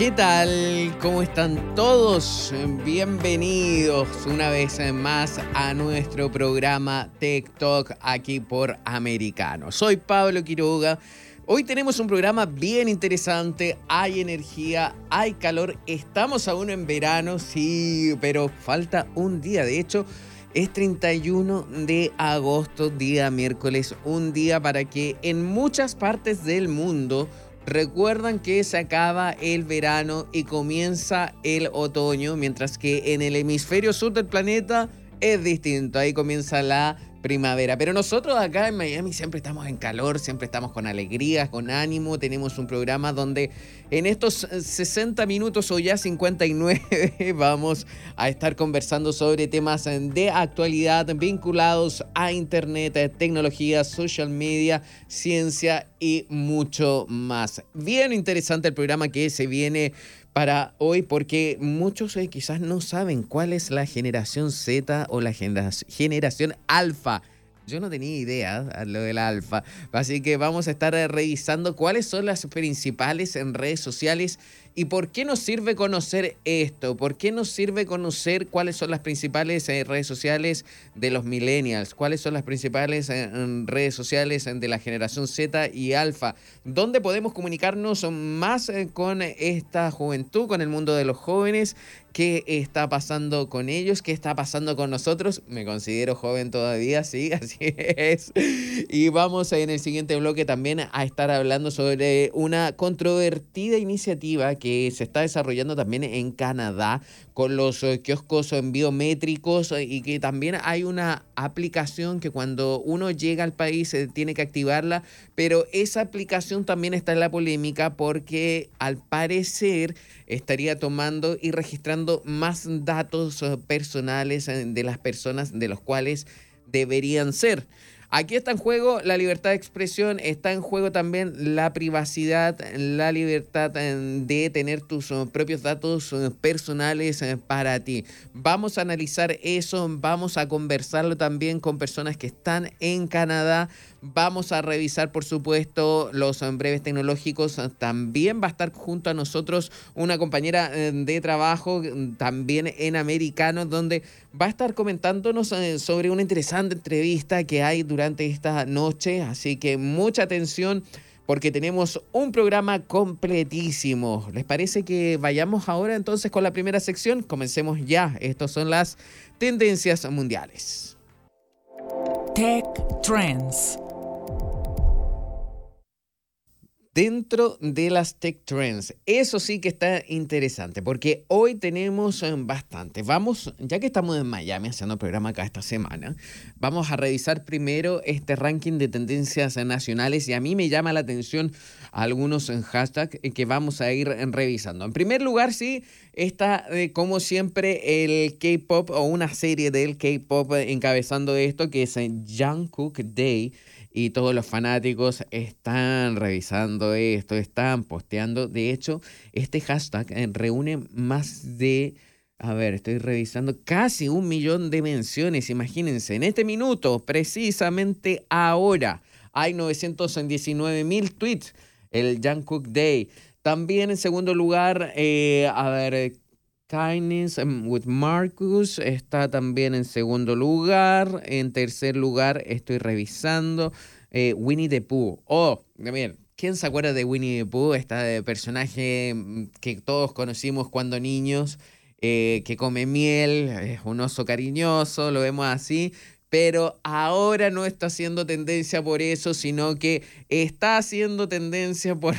¿Qué tal? ¿Cómo están todos? Bienvenidos una vez más a nuestro programa TikTok aquí por Americano. Soy Pablo Quiroga. Hoy tenemos un programa bien interesante, hay energía, hay calor, estamos aún en verano, sí, pero falta un día, de hecho, es 31 de agosto, día miércoles, un día para que en muchas partes del mundo Recuerdan que se acaba el verano y comienza el otoño, mientras que en el hemisferio sur del planeta es distinto. Ahí comienza la primavera. Pero nosotros acá en Miami siempre estamos en calor, siempre estamos con alegría, con ánimo. Tenemos un programa donde en estos 60 minutos o ya 59 vamos a estar conversando sobre temas de actualidad vinculados a Internet, tecnología, social media, ciencia y mucho más. Bien interesante el programa que se viene para hoy porque muchos eh, quizás no saben cuál es la generación Z o la generación alfa. Yo no tenía idea de lo del alfa. Así que vamos a estar eh, revisando cuáles son las principales en redes sociales ¿Y por qué nos sirve conocer esto? ¿Por qué nos sirve conocer cuáles son las principales eh, redes sociales de los millennials? ¿Cuáles son las principales eh, redes sociales de la generación Z y Alfa? ¿Dónde podemos comunicarnos más eh, con esta juventud, con el mundo de los jóvenes? ¿Qué está pasando con ellos? ¿Qué está pasando con nosotros? Me considero joven todavía, sí, así es. Y vamos en el siguiente bloque también a estar hablando sobre una controvertida iniciativa que se está desarrollando también en Canadá con los eh, kioscos biométricos eh, y que también hay una aplicación que cuando uno llega al país se tiene que activarla, pero esa aplicación también está en la polémica porque al parecer estaría tomando y registrando más datos eh, personales de las personas de los cuales deberían ser. Aquí está en juego la libertad de expresión, está en juego también la privacidad, la libertad eh, de tener tus eh, propios datos eh, personales para ti. Vamos a analizar eso, vamos a conversarlo también con personas que están en Canadá Vamos a revisar, por supuesto, los breves tecnológicos. También va a estar junto a nosotros una compañera eh, de trabajo, también en Americano, donde va a estar comentándonos eh, sobre una interesante entrevista que hay durante esta noche. Así que mucha atención porque tenemos un programa completísimo. ¿Les parece que vayamos ahora entonces con la primera sección? Comencemos ya. Estas son las tendencias mundiales. Tech Trends dentro de las tech trends. Eso sí que está interesante porque hoy tenemos eh, bastante. Vamos, ya que estamos en Miami haciendo programa acá esta semana, vamos a revisar primero este ranking de tendencias nacionales y a mí me llama la atención algunos en hashtag que vamos a ir revisando. En primer lugar, sí, está eh, como siempre el K-pop o una serie del K-pop encabezando esto que es Jungkook Day y todos los fanáticos están revisando esto, están posteando. De hecho, este hashtag eh, reúne más de, a ver, estoy revisando, casi un millón de menciones. Imagínense, en este minuto, precisamente ahora, hay 919 mil tweets, el Jungkook Day. También en segundo lugar, eh, a ver, Kindness em, with Marcus está también en segundo lugar. En tercer lugar, estoy revisando eh, Winnie the Pooh. Oh, bien. ¿Quién se acuerda de Winnie the Pooh? Este personaje mm, que todos conocimos cuando niños. eh, que come miel, es un oso cariñoso, lo vemos así, pero ahora no está haciendo tendencia por eso, sino que está haciendo tendencia por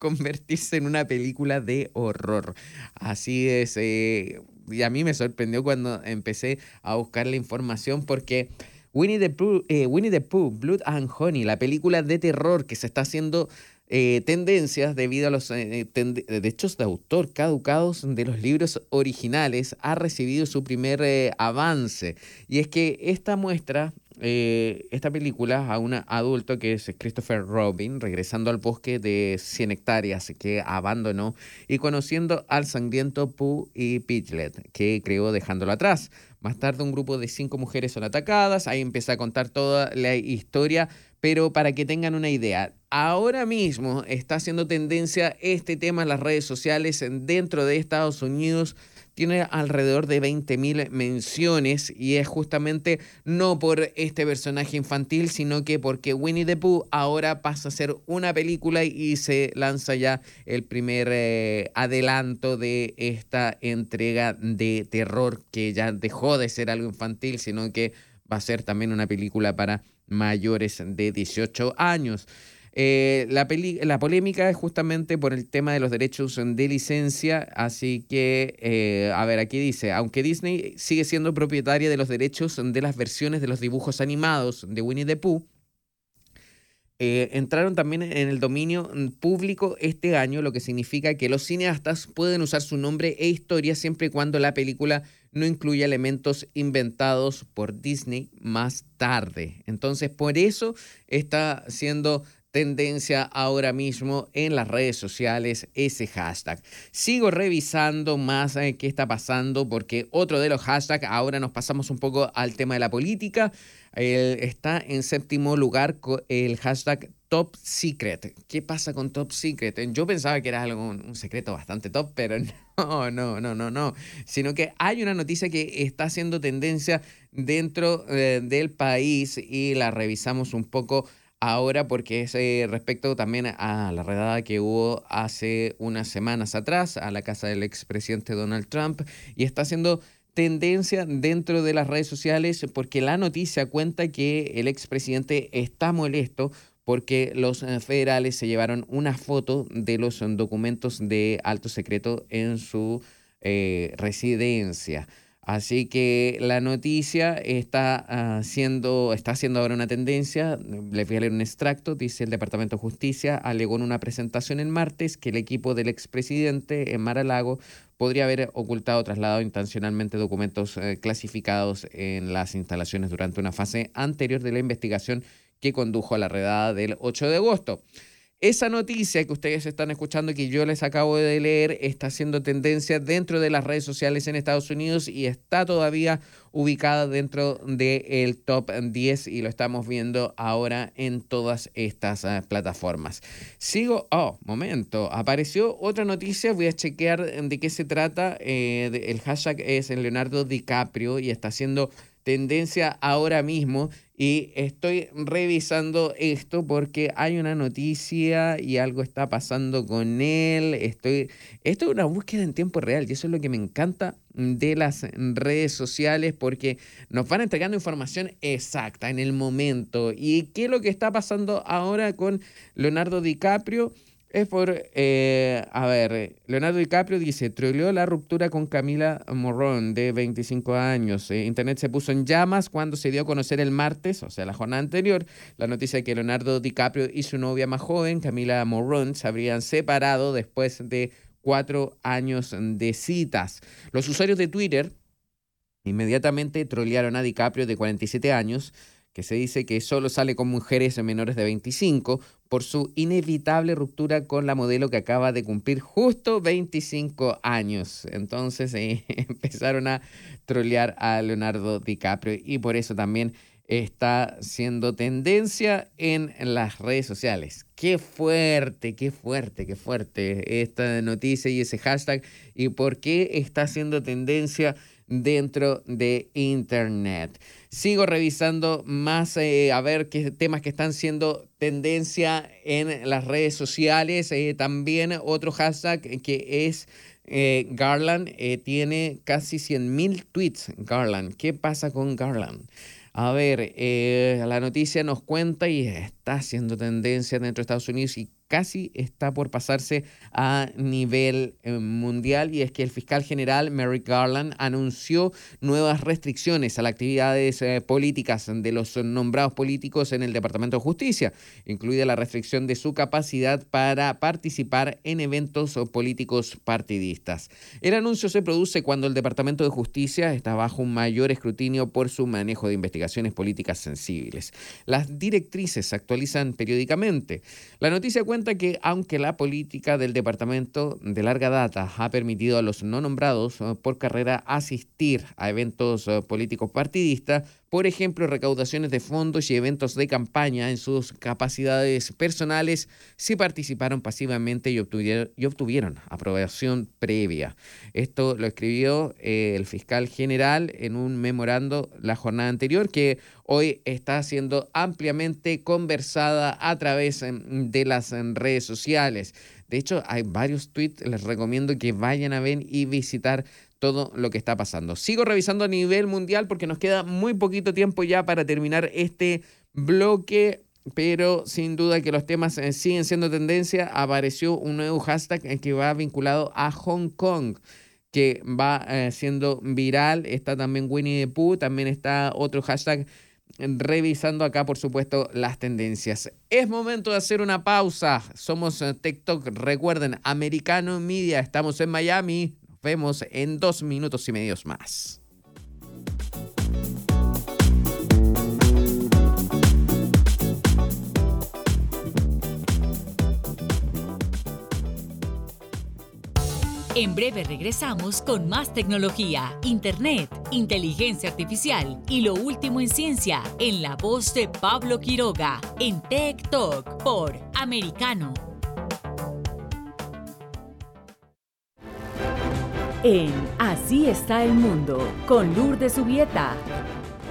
convertirse en una película de horror. Así es, eh, y a mí me sorprendió cuando empecé a buscar la información porque... Winnie the, Pooh, eh, Winnie the Pooh, Blood and Honey, la película de terror que se está haciendo eh, tendencias debido a los eh, derechos de autor caducados de los libros originales, ha recibido su primer avance. Y es que esta muestra esta película a un adulto que es Christopher Robin, regresando al bosque de 100 hectáreas que abandonó y conociendo al sangriento Pooh y Piglet, que creó dejándolo atrás. Más tarde un grupo de cinco mujeres son atacadas, ahí empieza a contar toda la historia pero para que tengan una idea, ahora mismo está haciendo tendencia este tema en las redes sociales dentro de Estados Unidos. Tiene alrededor de 20.000 menciones y es justamente no por este personaje infantil, sino que porque Winnie the Pooh ahora pasa a ser una película y se lanza ya el primer eh, adelanto de esta entrega de terror que ya dejó de ser algo infantil, sino que va a ser también una película para mayores de 18 años. Eh, la, la, polémica es justamente por el tema de los derechos de licencia, así que, eh, a ver, aquí dice, aunque Disney sigue siendo propietaria de los derechos de las versiones de los dibujos animados de Winnie the Pooh, eh, entraron también en el dominio público este año, lo que significa que los cineastas pueden usar su nombre e historia siempre y cuando la película no incluye elementos inventados por Disney más tarde. Entonces, por eso está siendo tendencia ahora mismo en las redes sociales ese hashtag. Sigo revisando más eh, qué está pasando porque otro de los hashtags, ahora nos pasamos un poco al tema de la política, está en séptimo lugar el hashtag Top Secret. ¿Qué pasa con Top Secret? Yo pensaba que era algo, un secreto bastante top, pero no, no, no, no, no. Sino que hay una noticia que está haciendo tendencia dentro eh, del país y la revisamos un poco ahora porque es eh, respecto también a la redada que hubo hace unas semanas atrás a la casa del expresidente Donald Trump y está haciendo tendencia dentro de las redes sociales porque la noticia cuenta que el expresidente está molesto porque los eh, federales se llevaron una foto de los documentos de alto secreto en su eh, residencia. Así que la noticia está haciendo, está haciendo ahora una tendencia. Les voy a leer un extracto. Dice el Departamento de Justicia alegó en una presentación el martes que el equipo del expresidente en Mar-a-Lago podría haber ocultado o trasladado intencionalmente documentos eh, clasificados en las instalaciones durante una fase anterior de la investigación que condujo a la redada del 8 de agosto. Esa noticia que ustedes están escuchando que yo les acabo de leer está haciendo tendencia dentro de las redes sociales en Estados Unidos y está todavía ubicada dentro del top 10 y lo estamos viendo ahora en todas estas ah, plataformas. Sigo, oh, momento, apareció otra noticia, voy a chequear de qué se trata. Eh, el hashtag es Leonardo DiCaprio y está haciendo tendencia ahora mismo y estoy revisando esto porque hay una noticia y algo está pasando con él. Estoy, esto es una búsqueda en tiempo real y eso es lo que me encanta de las redes sociales porque nos van entregando información exacta en el momento. ¿Y qué es lo que está pasando ahora con Leonardo DiCaprio? Es por, eh, a ver, Leonardo DiCaprio dice, troleó la ruptura con Camila Morrón, de 25 años. Eh, Internet se puso en llamas cuando se dio a conocer el martes, o sea, la jornada anterior, la noticia de que Leonardo DiCaprio y su novia más joven, Camila Morrón, se habrían separado después de cuatro años de citas. Los usuarios de Twitter inmediatamente trolearon a DiCaprio, de 47 años, que se dice que solo sale con mujeres menores de 25 por su inevitable ruptura con la modelo que acaba de cumplir justo 25 años. Entonces eh, empezaron a trolear a Leonardo DiCaprio y por eso también está siendo tendencia en las redes sociales. Qué fuerte, qué fuerte, qué fuerte esta noticia y ese hashtag y por qué está siendo tendencia dentro de Internet. Sigo revisando más eh, a ver qué temas que están siendo tendencia en las redes sociales. Eh, también otro hashtag que es eh, Garland tiene casi 100.000 tweets. Garland, ¿qué pasa con Garland? A ver, la noticia nos cuenta y está haciendo tendencia dentro de Estados Unidos casi está por pasarse a nivel eh, mundial y es que el fiscal general Merrick Garland anunció nuevas restricciones a las actividades eh, políticas de los nombrados políticos en el Departamento de Justicia, incluida la restricción de su capacidad para participar en eventos políticos partidistas. El anuncio se produce cuando el Departamento de Justicia está bajo un mayor escrutinio por su manejo de investigaciones políticas sensibles. Las directrices se actualizan periódicamente. La noticia cuenta que aunque la política del departamento de larga data ha permitido a los no nombrados eh, por carrera asistir a eventos eh, políticos partidistas, por ejemplo, recaudaciones de fondos y eventos de campaña en sus capacidades personales si participaron pasivamente y obtuvieron, aprobación previa. Esto lo escribió eh, el fiscal general en un memorando la jornada anterior que hoy está siendo ampliamente conversada a través em, de las em, redes sociales. De hecho, hay varios tweets, les recomiendo que vayan a ver y visitar todo lo que está pasando. Sigo revisando a nivel mundial porque nos queda muy poquito tiempo ya para terminar este bloque, pero sin duda que los temas eh, siguen siendo tendencia. Apareció un nuevo hashtag eh, que va vinculado a Hong Kong que va eh, siendo viral. Está también Winnie the Pooh, también está otro hashtag revisando acá, por supuesto, las tendencias. Es momento de hacer una pausa. Somos TikTok, recuerden, Americano Media, estamos en Miami vemos en dos minutos y medios más. En breve regresamos con más tecnología, internet, inteligencia artificial y lo último en ciencia en la voz de Pablo Quiroga en Tech Talk por Americano en Así está el mundo con Lourdes Subieta.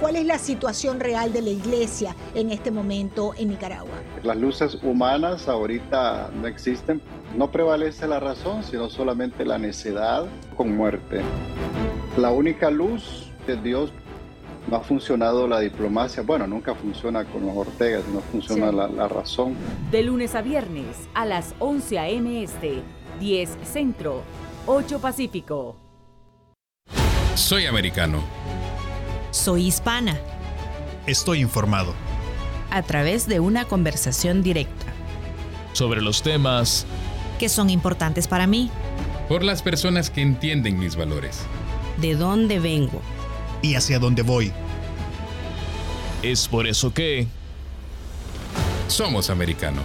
¿Cuál es la situación real de la iglesia en este momento en Nicaragua? Las luces humanas ahorita no existen. No prevalece la razón, sino solamente la necedad con muerte. La única luz de Dios no ha funcionado la diplomacia. Bueno, nunca funciona con los Ortegas, no funciona la, la, razón. De lunes a viernes a las 11 a.m. Este, 10 Centro, 8 Pacífico. Soy americano. Soy hispana. Estoy informado. A través de una conversación directa. Sobre los temas que son importantes para mí. Por las personas que entienden mis valores. De dónde vengo. Y hacia dónde voy. Es por eso que... Somos americano.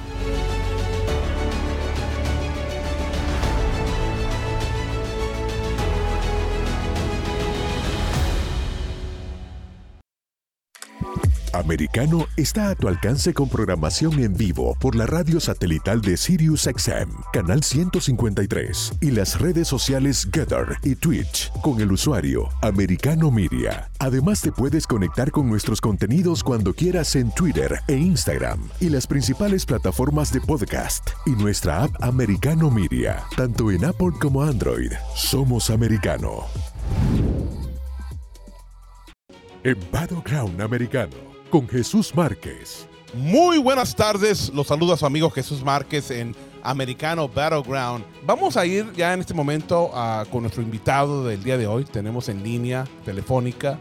Americano está a tu alcance con programación en vivo por la radio satelital de SiriusXM, canal 153, y las redes sociales Getter y Twitch con el usuario Americano Media. Además te puedes conectar con nuestros contenidos cuando quieras en Twitter e Instagram y las principales plataformas de podcast y nuestra app Americano Media, tanto en Apple como Android. Somos Americano. En Battleground Americano con Jesús Márquez. Muy buenas tardes, los saluda su amigo Jesús Márquez en Americano Battleground. Vamos a ir ya en este momento con nuestro invitado del día de hoy. Tenemos en línea telefónica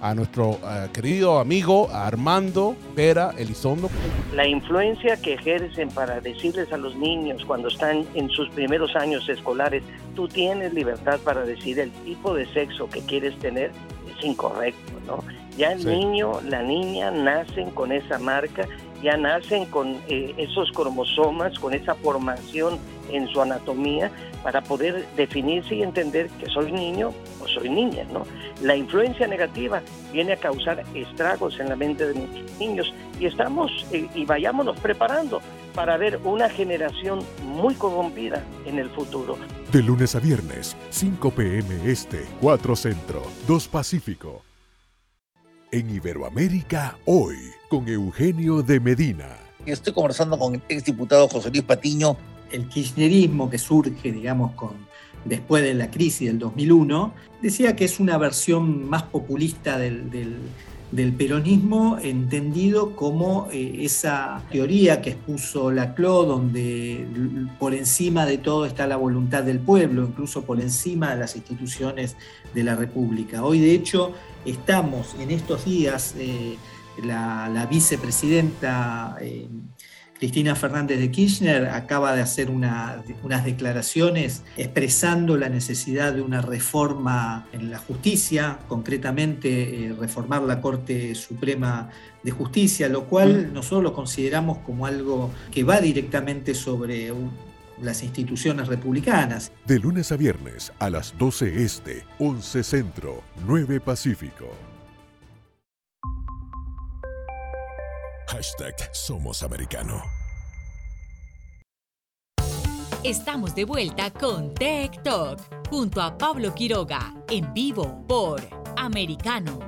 a nuestro uh, querido amigo Armando Vera Elizondo. La influencia que ejercen para decirles a los niños cuando están en sus primeros años escolares, tú tienes libertad para decir el tipo de sexo que quieres tener, es incorrecto, ¿no? Ya el niño, la niña nacen con esa marca, ya nacen con eh, esos cromosomas, con esa formación en su anatomía para poder definirse y entender que soy niño o soy niña, ¿no? La influencia negativa viene a causar estragos en la mente de nuestros niños y estamos eh, y vayámonos preparando para ver una generación muy corrompida en el futuro. De lunes a viernes, 5 p.m. Este, 4 Centro, 2 Pacífico en Iberoamérica hoy con Eugenio de Medina. Estoy conversando con el exdiputado José Luis Patiño el kirchnerismo que surge, digamos, con, después de la crisis del 2001, decía que es una versión más populista del, peronismo, entendido como eh, esa teoría que expuso Laclau, donde por encima de todo está la voluntad del pueblo, incluso por encima de las instituciones de la República. Hoy, de hecho, estamos en estos días, eh, la, vicepresidenta... Eh, Cristina Fernández de Kirchner acaba de hacer unas declaraciones expresando la necesidad de una reforma en la justicia, concretamente eh, reformar la Corte Suprema de Justicia, lo cual mm. nosotros lo consideramos como algo que va directamente sobre las instituciones republicanas. De lunes a viernes a las 12 Este, 11 Centro, 9 Pacífico. Hashtag Somos Americano. Estamos de vuelta con Tech Talk junto a Pablo Quiroga en vivo por Americano.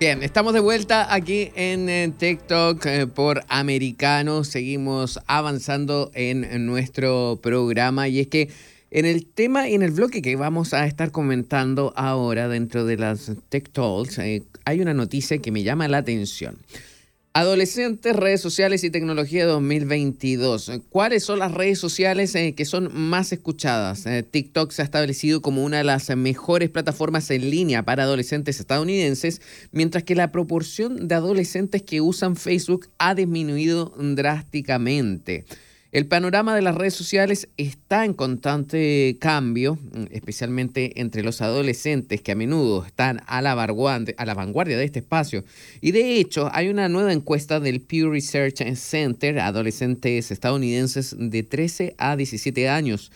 Bien, estamos de vuelta aquí en eh, TikTok eh, por Americano. Seguimos avanzando en nuestro programa y es que en el tema y en el bloque que vamos a estar comentando ahora dentro de las Tech Talks, eh, hay una noticia que me llama la atención. Adolescentes, redes sociales y tecnología 2022. ¿Cuáles son las redes sociales eh, que son más escuchadas? Eh, TikTok se ha establecido como una de las mejores plataformas en línea para adolescentes estadounidenses, mientras que la proporción de adolescentes que usan Facebook ha disminuido drásticamente. El panorama de las redes sociales está en constante cambio, especialmente entre los adolescentes que a menudo están a la, a la vanguardia de este espacio. Y de hecho, hay una nueva encuesta del Pew Research Center, adolescentes estadounidenses de 13 a 17 años.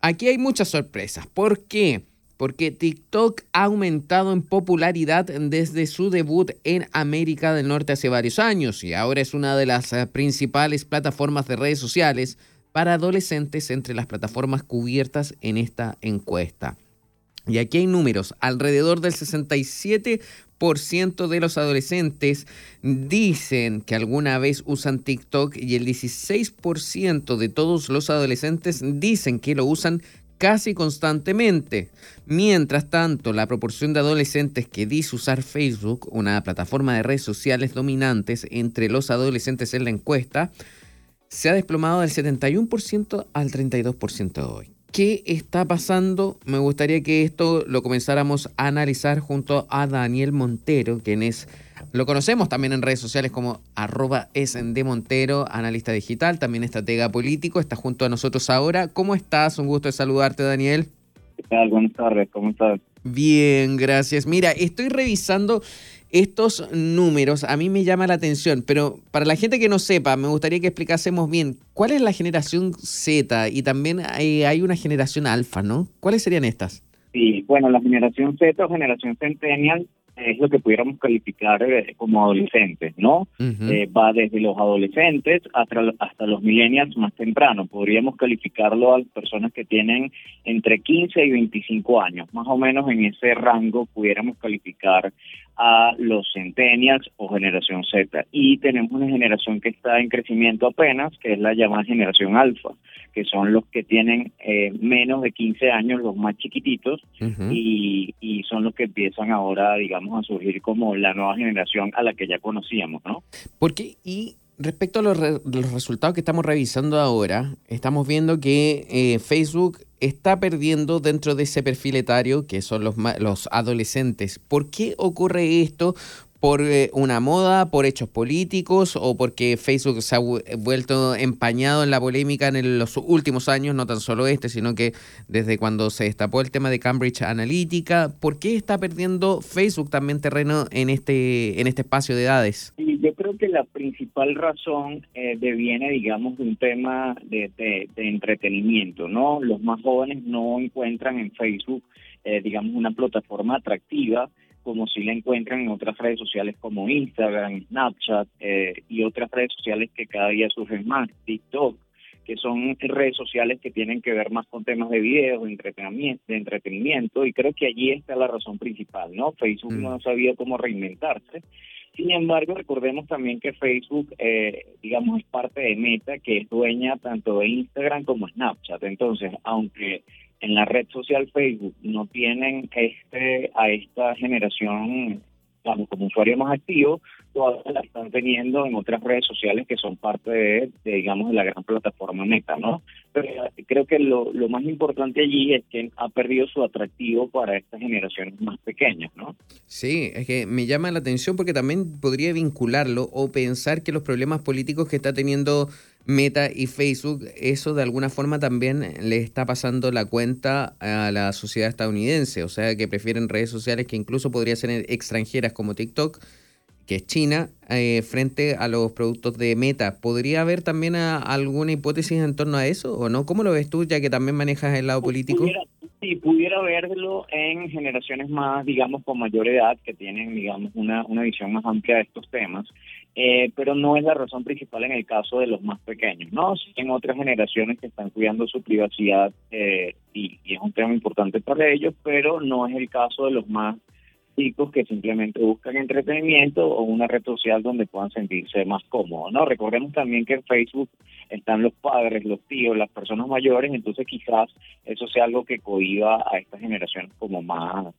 Aquí hay muchas sorpresas. ¿Por qué? Porque TikTok ha aumentado en popularidad desde su debut en América del Norte hace varios años y ahora es una de las eh, principales plataformas de redes sociales para adolescentes entre las plataformas cubiertas en esta encuesta. Y aquí hay números, alrededor del 67% de los adolescentes dicen que alguna vez usan TikTok y el 16% de todos los adolescentes dicen que lo usan casi constantemente. Mientras tanto, la proporción de adolescentes que dice usar Facebook, una plataforma de redes sociales dominantes entre los adolescentes en la encuesta, se ha desplomado del 71% al 32% hoy. ¿Qué está pasando? Me gustaría que esto lo comenzáramos a analizar junto a Daniel Montero, quien es lo conocemos también en redes sociales como arroba Montero, analista digital, también estratega político, está junto a nosotros ahora. ¿Cómo estás? Un gusto de saludarte, Daniel. ¿Qué tal? Buenas tardes, ¿cómo estás? Bien, gracias. Mira, estoy revisando estos números, a mí me llama la atención, pero para la gente que no sepa, me gustaría que explicásemos bien cuál es la generación Z y también hay, hay una generación alfa, ¿no? ¿Cuáles serían estas? Sí, bueno, la generación Z o generación Centennial es lo que pudiéramos calificar eh, como adolescentes, ¿no? Eh, va desde los adolescentes hasta, hasta los millennials más temprano. Podríamos calificarlo a personas que tienen entre 15 y 25 años. Más o menos en ese rango pudiéramos calificar a los centennials o generación Z. Y tenemos una generación que está en crecimiento apenas, que es la llamada generación alfa, que son los que tienen eh, menos de 15 años, los más chiquititos, y, y son los que empiezan ahora, digamos, a surgir como la nueva generación a la que ya conocíamos, ¿no? Porque, y respecto a los, resultados que estamos revisando ahora, estamos viendo que eh, Facebook está perdiendo dentro de ese perfil etario que son los, los adolescentes. ¿Por qué ocurre esto? Por eh, una moda, por hechos políticos o porque Facebook se ha vuelto empañado en la polémica en los últimos años, no tan solo este, sino que desde cuando se destapó el tema de Cambridge Analytica, ¿por qué está perdiendo Facebook también terreno en este en este espacio de edades? yo creo que la principal razón eh, deviene, digamos, de un tema de, de, entretenimiento, ¿no? Los más jóvenes no encuentran en Facebook, eh, digamos, una plataforma atractiva como si la encuentran en otras redes sociales como Instagram, Snapchat eh, y otras redes sociales que cada día surgen más, TikTok, que son redes sociales que tienen que ver más con temas de videos, de entretenimiento, de entretenimiento y creo que allí está la razón principal, ¿no? Facebook no ha sabido cómo reinventarse Sin embargo, recordemos también que Facebook, eh, digamos, es parte de Meta, que es dueña tanto de Instagram como Snapchat. Entonces, aunque en la red social Facebook no tienen este a esta generación como usuario más activo, todavía la están teniendo en otras redes sociales que son parte de, digamos, de la gran plataforma Meta, ¿no? Pero creo que lo, lo más importante allí es que ha perdido su atractivo para estas generaciones más pequeñas, ¿no? Sí, es que me llama la atención porque también podría vincularlo o pensar que los problemas políticos que está teniendo Meta y Facebook, eso de alguna forma también le está pasando la cuenta a la sociedad estadounidense, o sea que prefieren redes sociales que incluso podrían ser extranjeras como TikTok, que es China, eh, frente a los productos de Meta. ¿Podría haber también alguna hipótesis en torno a eso o no? ¿Cómo lo ves tú, ya que también manejas el lado político? sí, pudiera verlo en generaciones más, digamos, con mayor edad, que tienen, digamos, una, una visión más amplia de estos temas. Eh, pero no es la razón principal en el caso de los más pequeños, ¿no? Sí, en otras generaciones que están cuidando su privacidad eh, y, es un tema importante para ellos, pero no es el caso de los más chicos que simplemente buscan entretenimiento o una red social donde puedan sentirse más cómodos, ¿no? Recordemos también que en Facebook están los padres, los tíos, las personas mayores, entonces quizás eso sea algo que cohiba a estas generaciones como más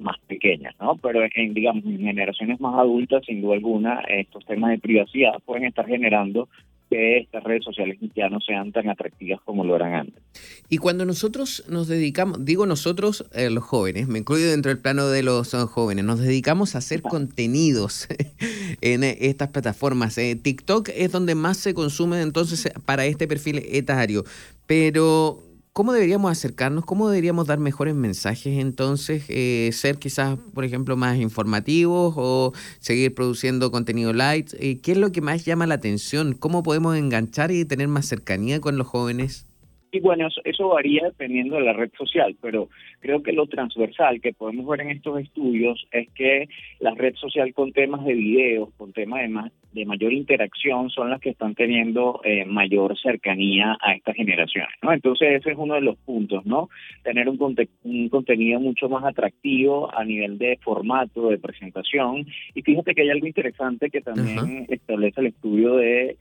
más pequeñas, ¿no? Pero en, digamos, en generaciones más adultas, sin duda alguna, estos temas de privacidad pueden estar generando que estas redes sociales ya no sean tan atractivas como lo eran antes. Y cuando nosotros nos dedicamos, digo nosotros, eh, los jóvenes, me incluyo dentro del plano de los jóvenes, nos dedicamos a hacer contenidos en estas plataformas. Eh, TikTok es donde más se consume entonces para este perfil etario, pero ¿Cómo deberíamos acercarnos? ¿Cómo deberíamos dar mejores mensajes entonces? Eh, ¿Ser quizás, por ejemplo, más informativos o seguir produciendo contenido light? Eh, ¿Qué es lo que más llama la atención? ¿Cómo podemos enganchar y tener más cercanía con los jóvenes? Y bueno, eso, varía dependiendo de la red social, pero creo que lo transversal que podemos ver en estos estudios es que la red social con temas de videos, con temas de, más, de mayor interacción, son las que están teniendo eh, mayor cercanía a estas generaciones, ¿no? Entonces ese es uno de los puntos, ¿no? Tener un, un contenido mucho más atractivo a nivel de formato, de presentación. Y fíjate que hay algo interesante que también establece el estudio de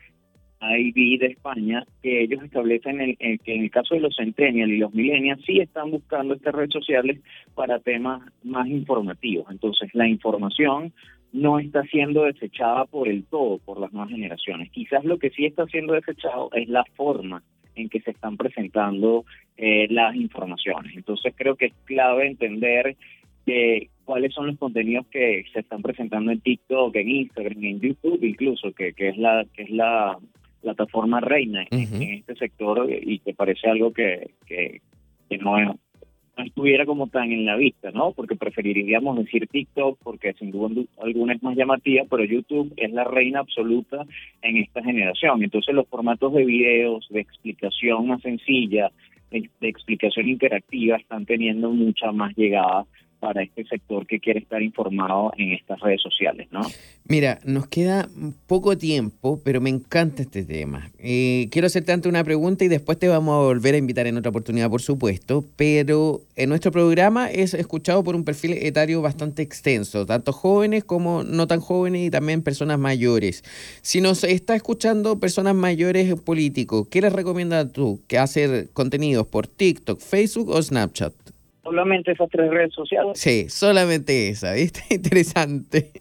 IB de España, que ellos establecen el, que en el caso de los centennials y los millennials sí están buscando estas redes sociales para temas más informativos. Entonces, la información no está siendo desechada por el todo por las nuevas generaciones. Quizás lo que sí está siendo desechado es la forma en que se están presentando eh, las informaciones. Entonces, creo que es clave entender que cuáles son los contenidos que se están presentando en TikTok, en Instagram, en YouTube incluso, que, que es la que es la plataforma reina en, este sector y que parece algo que, que, no, estuviera como tan en la vista, ¿no? Porque preferiríamos decir TikTok porque sin duda alguna es más llamativa, pero YouTube es la reina absoluta en esta generación. Entonces los formatos de videos, de explicación más sencilla, de, de explicación interactiva están teniendo mucha más llegada para este sector que quiere estar informado en estas redes sociales, ¿no? Mira, nos queda poco tiempo, pero me encanta este tema. Eh, quiero hacerte antes una pregunta y después te vamos a volver a invitar en otra oportunidad, por supuesto, pero en nuestro programa es escuchado por un perfil etario bastante extenso, tanto jóvenes como no tan jóvenes y también personas mayores. Si nos está escuchando personas mayores políticos, ¿qué les recomiendas tú? ¿Que hacer contenidos por TikTok, Facebook o Snapchat? Solamente esas tres redes sociales. Sí, solamente esa, ¿viste? Interesante.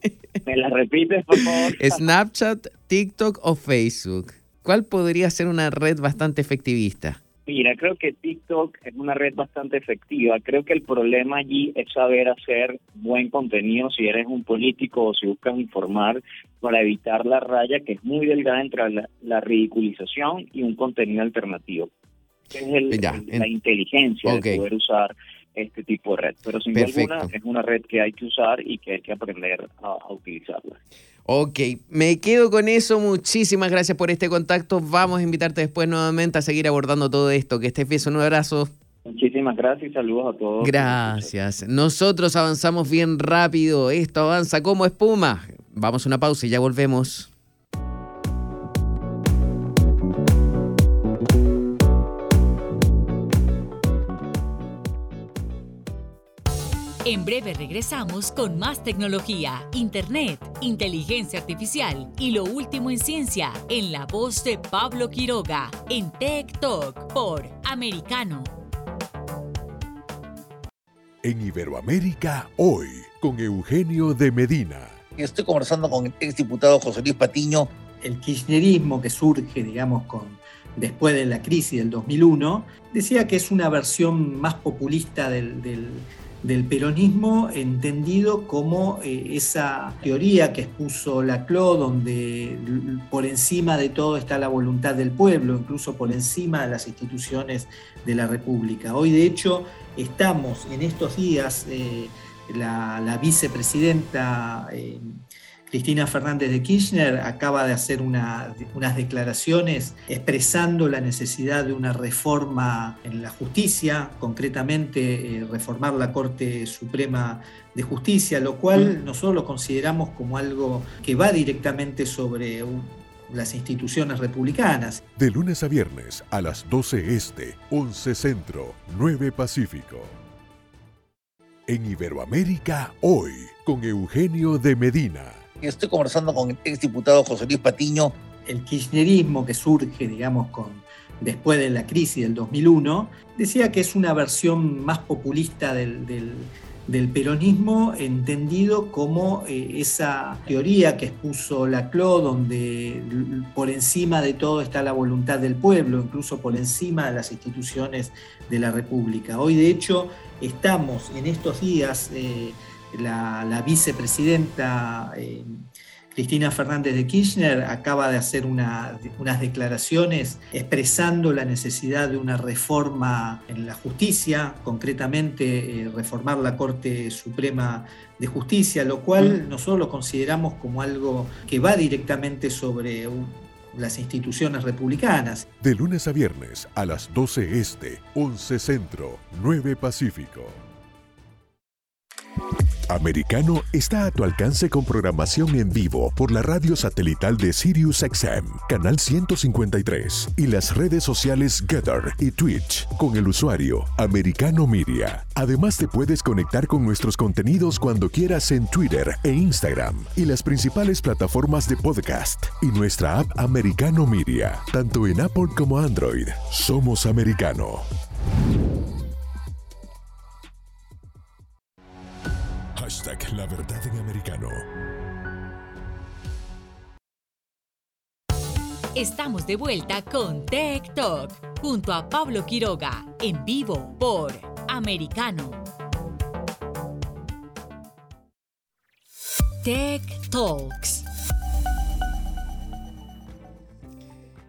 ¿Me la repites, por favor? Snapchat, TikTok o Facebook. ¿Cuál podría ser una red bastante efectivista? Mira, creo que TikTok es una red bastante efectiva. Creo que el problema allí es saber hacer buen contenido si eres un político o si buscas informar para evitar la raya que es muy delgada entre la, ridiculización y un contenido alternativo. Es el, la inteligencia de poder usar este tipo de red. Pero sin duda es una red que hay que usar y que hay que aprender a, utilizarla. Ok, me quedo con eso. Muchísimas gracias por este contacto. Vamos a invitarte después nuevamente a seguir abordando todo esto. Que estés bien, un abrazo. Muchísimas gracias y saludos a todos. Gracias. Nosotros avanzamos bien rápido. Esto avanza como espuma. Vamos a una pausa y ya volvemos. En breve regresamos con más tecnología, internet, inteligencia artificial y lo último en ciencia en la voz de Pablo Quiroga en Tech Talk por Americano. En Iberoamérica, hoy, con Eugenio de Medina. Estoy conversando con el exdiputado José Luis Patiño. El kirchnerismo que surge, digamos, con, después de la crisis del 2001, decía que es una versión más populista del, del del peronismo entendido como eh, esa teoría que expuso Laclau, donde por encima de todo está la voluntad del pueblo, incluso por encima de las instituciones de la República. Hoy, de hecho, estamos en estos días, eh, la, vicepresidenta... Eh, Cristina Fernández de Kirchner acaba de hacer unas declaraciones expresando la necesidad de una reforma en la justicia, concretamente eh, reformar la Corte Suprema de Justicia, lo cual nosotros lo consideramos como algo que va directamente sobre las instituciones republicanas. De lunes a viernes a las 12 Este, 11 Centro, 9 Pacífico. En Iberoamérica, hoy, con Eugenio de Medina. Estoy conversando con el exdiputado José Luis Patiño. El kirchnerismo que surge, digamos, con, después de la crisis del 2001, decía que es una versión más populista del, peronismo, entendido como eh, esa teoría que expuso Laclau, donde por encima de todo está la voluntad del pueblo, incluso por encima de las instituciones de la República. Hoy, de hecho, estamos en estos días... Eh, la, vicepresidenta eh, Cristina Fernández de Kirchner acaba de hacer unas declaraciones expresando la necesidad de una reforma en la justicia, concretamente eh, reformar la Corte Suprema de Justicia, lo cual mm. nosotros lo consideramos como algo que va directamente sobre las instituciones republicanas. De lunes a viernes a las 12 Este, 11 Centro, 9 Pacífico. Americano está a tu alcance con programación en vivo por la radio satelital de SiriusXM, canal 153, y las redes sociales Getter y Twitch con el usuario Americano Media. Además te puedes conectar con nuestros contenidos cuando quieras en Twitter e Instagram y las principales plataformas de podcast y nuestra app Americano Media, tanto en Apple como Android. Somos Americano. La Verdad en Americano. Estamos de vuelta con Tech Talk junto a Pablo Quiroga en vivo por Americano. Tech Talks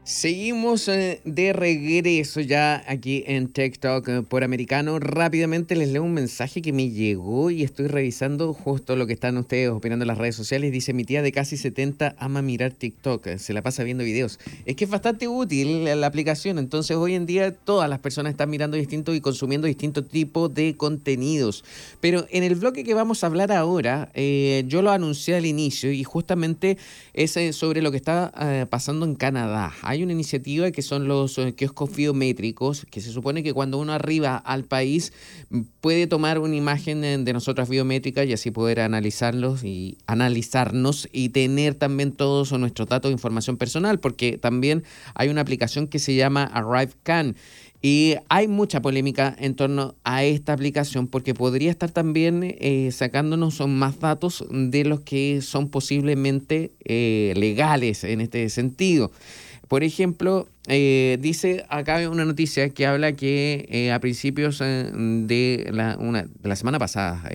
Seguimos eh, de regreso ya aquí en TikTok eh, por Americano. Rápidamente les leo un mensaje que me llegó y estoy revisando justo lo que están ustedes opinando en las redes sociales. Dice, mi tía de casi 70 ama mirar TikTok, eh, se la pasa viendo videos. Es que es bastante útil la aplicación, entonces hoy en día todas las personas están mirando distinto y consumiendo distintos tipos de contenidos. Pero en el bloque que vamos a hablar ahora, yo lo anuncié al inicio y justamente es sobre lo que está pasando en Canadá. Hay hay una iniciativa que son los eh, kioscos biométricos, que se supone que cuando uno arriba al país mm, puede tomar una imagen eh, de nosotras biométricas y así poder analizarlos y analizarnos y tener también todos nuestros datos de información personal, porque también hay una aplicación que se llama ArriveCan. Y hay mucha polémica en torno a esta aplicación porque podría estar también eh, sacándonos más datos de los que son posiblemente legales en este sentido. Por ejemplo, eh, dice acá una noticia que habla que eh, a principios eh, de, la, una, de la semana pasada,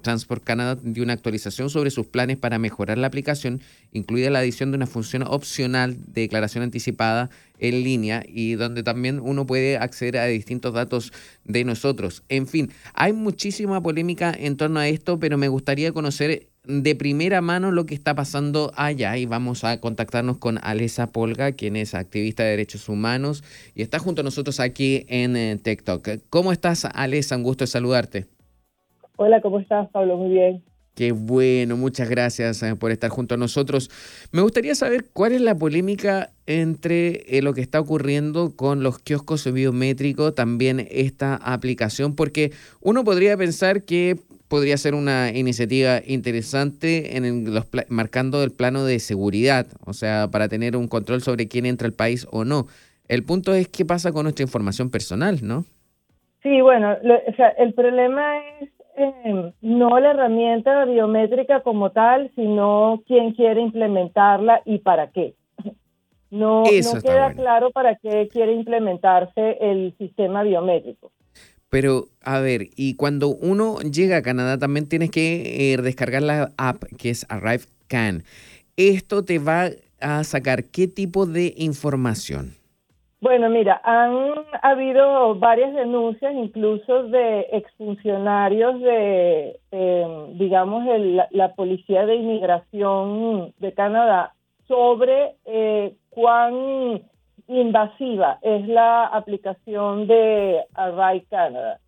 Transport Canada dio una actualización sobre sus planes para mejorar la aplicación, incluida la adición de una función opcional de declaración anticipada en línea y donde también uno puede acceder a distintos datos de nosotros. En fin, hay muchísima polémica en torno a esto, pero me gustaría conocer de primera mano lo que está pasando allá y vamos a contactarnos con Alesa Polga, quien es activista de derechos humanos y está junto a nosotros aquí en eh, TikTok. ¿Cómo estás, Alesa? Un gusto saludarte. Hola, ¿cómo estás, Pablo? Muy bien. Qué bueno, muchas gracias eh, por estar junto a nosotros. Me gustaría saber cuál es la polémica entre eh, lo que está ocurriendo con los kioscos biométricos, también esta aplicación, porque uno podría pensar que podría ser una iniciativa interesante en los marcando el plano de seguridad, o sea, para tener un control sobre quién entra al país o no. El punto es qué pasa con nuestra información personal, ¿no? Sí, bueno, o sea, el problema es eh, no la herramienta biométrica como tal, sino quién quiere implementarla y para qué. No, no queda claro para qué quiere implementarse el sistema biométrico. Pero, a ver, y cuando uno llega a Canadá también tienes que eh, descargar la app que es ArriveCan. ¿Esto te va a sacar qué tipo de información? Bueno, mira, han habido varias denuncias, incluso de exfuncionarios de, em, digamos, la, Policía de Inmigración de Canadá sobre eh, cuán invasiva es la aplicación de Arrive Canada.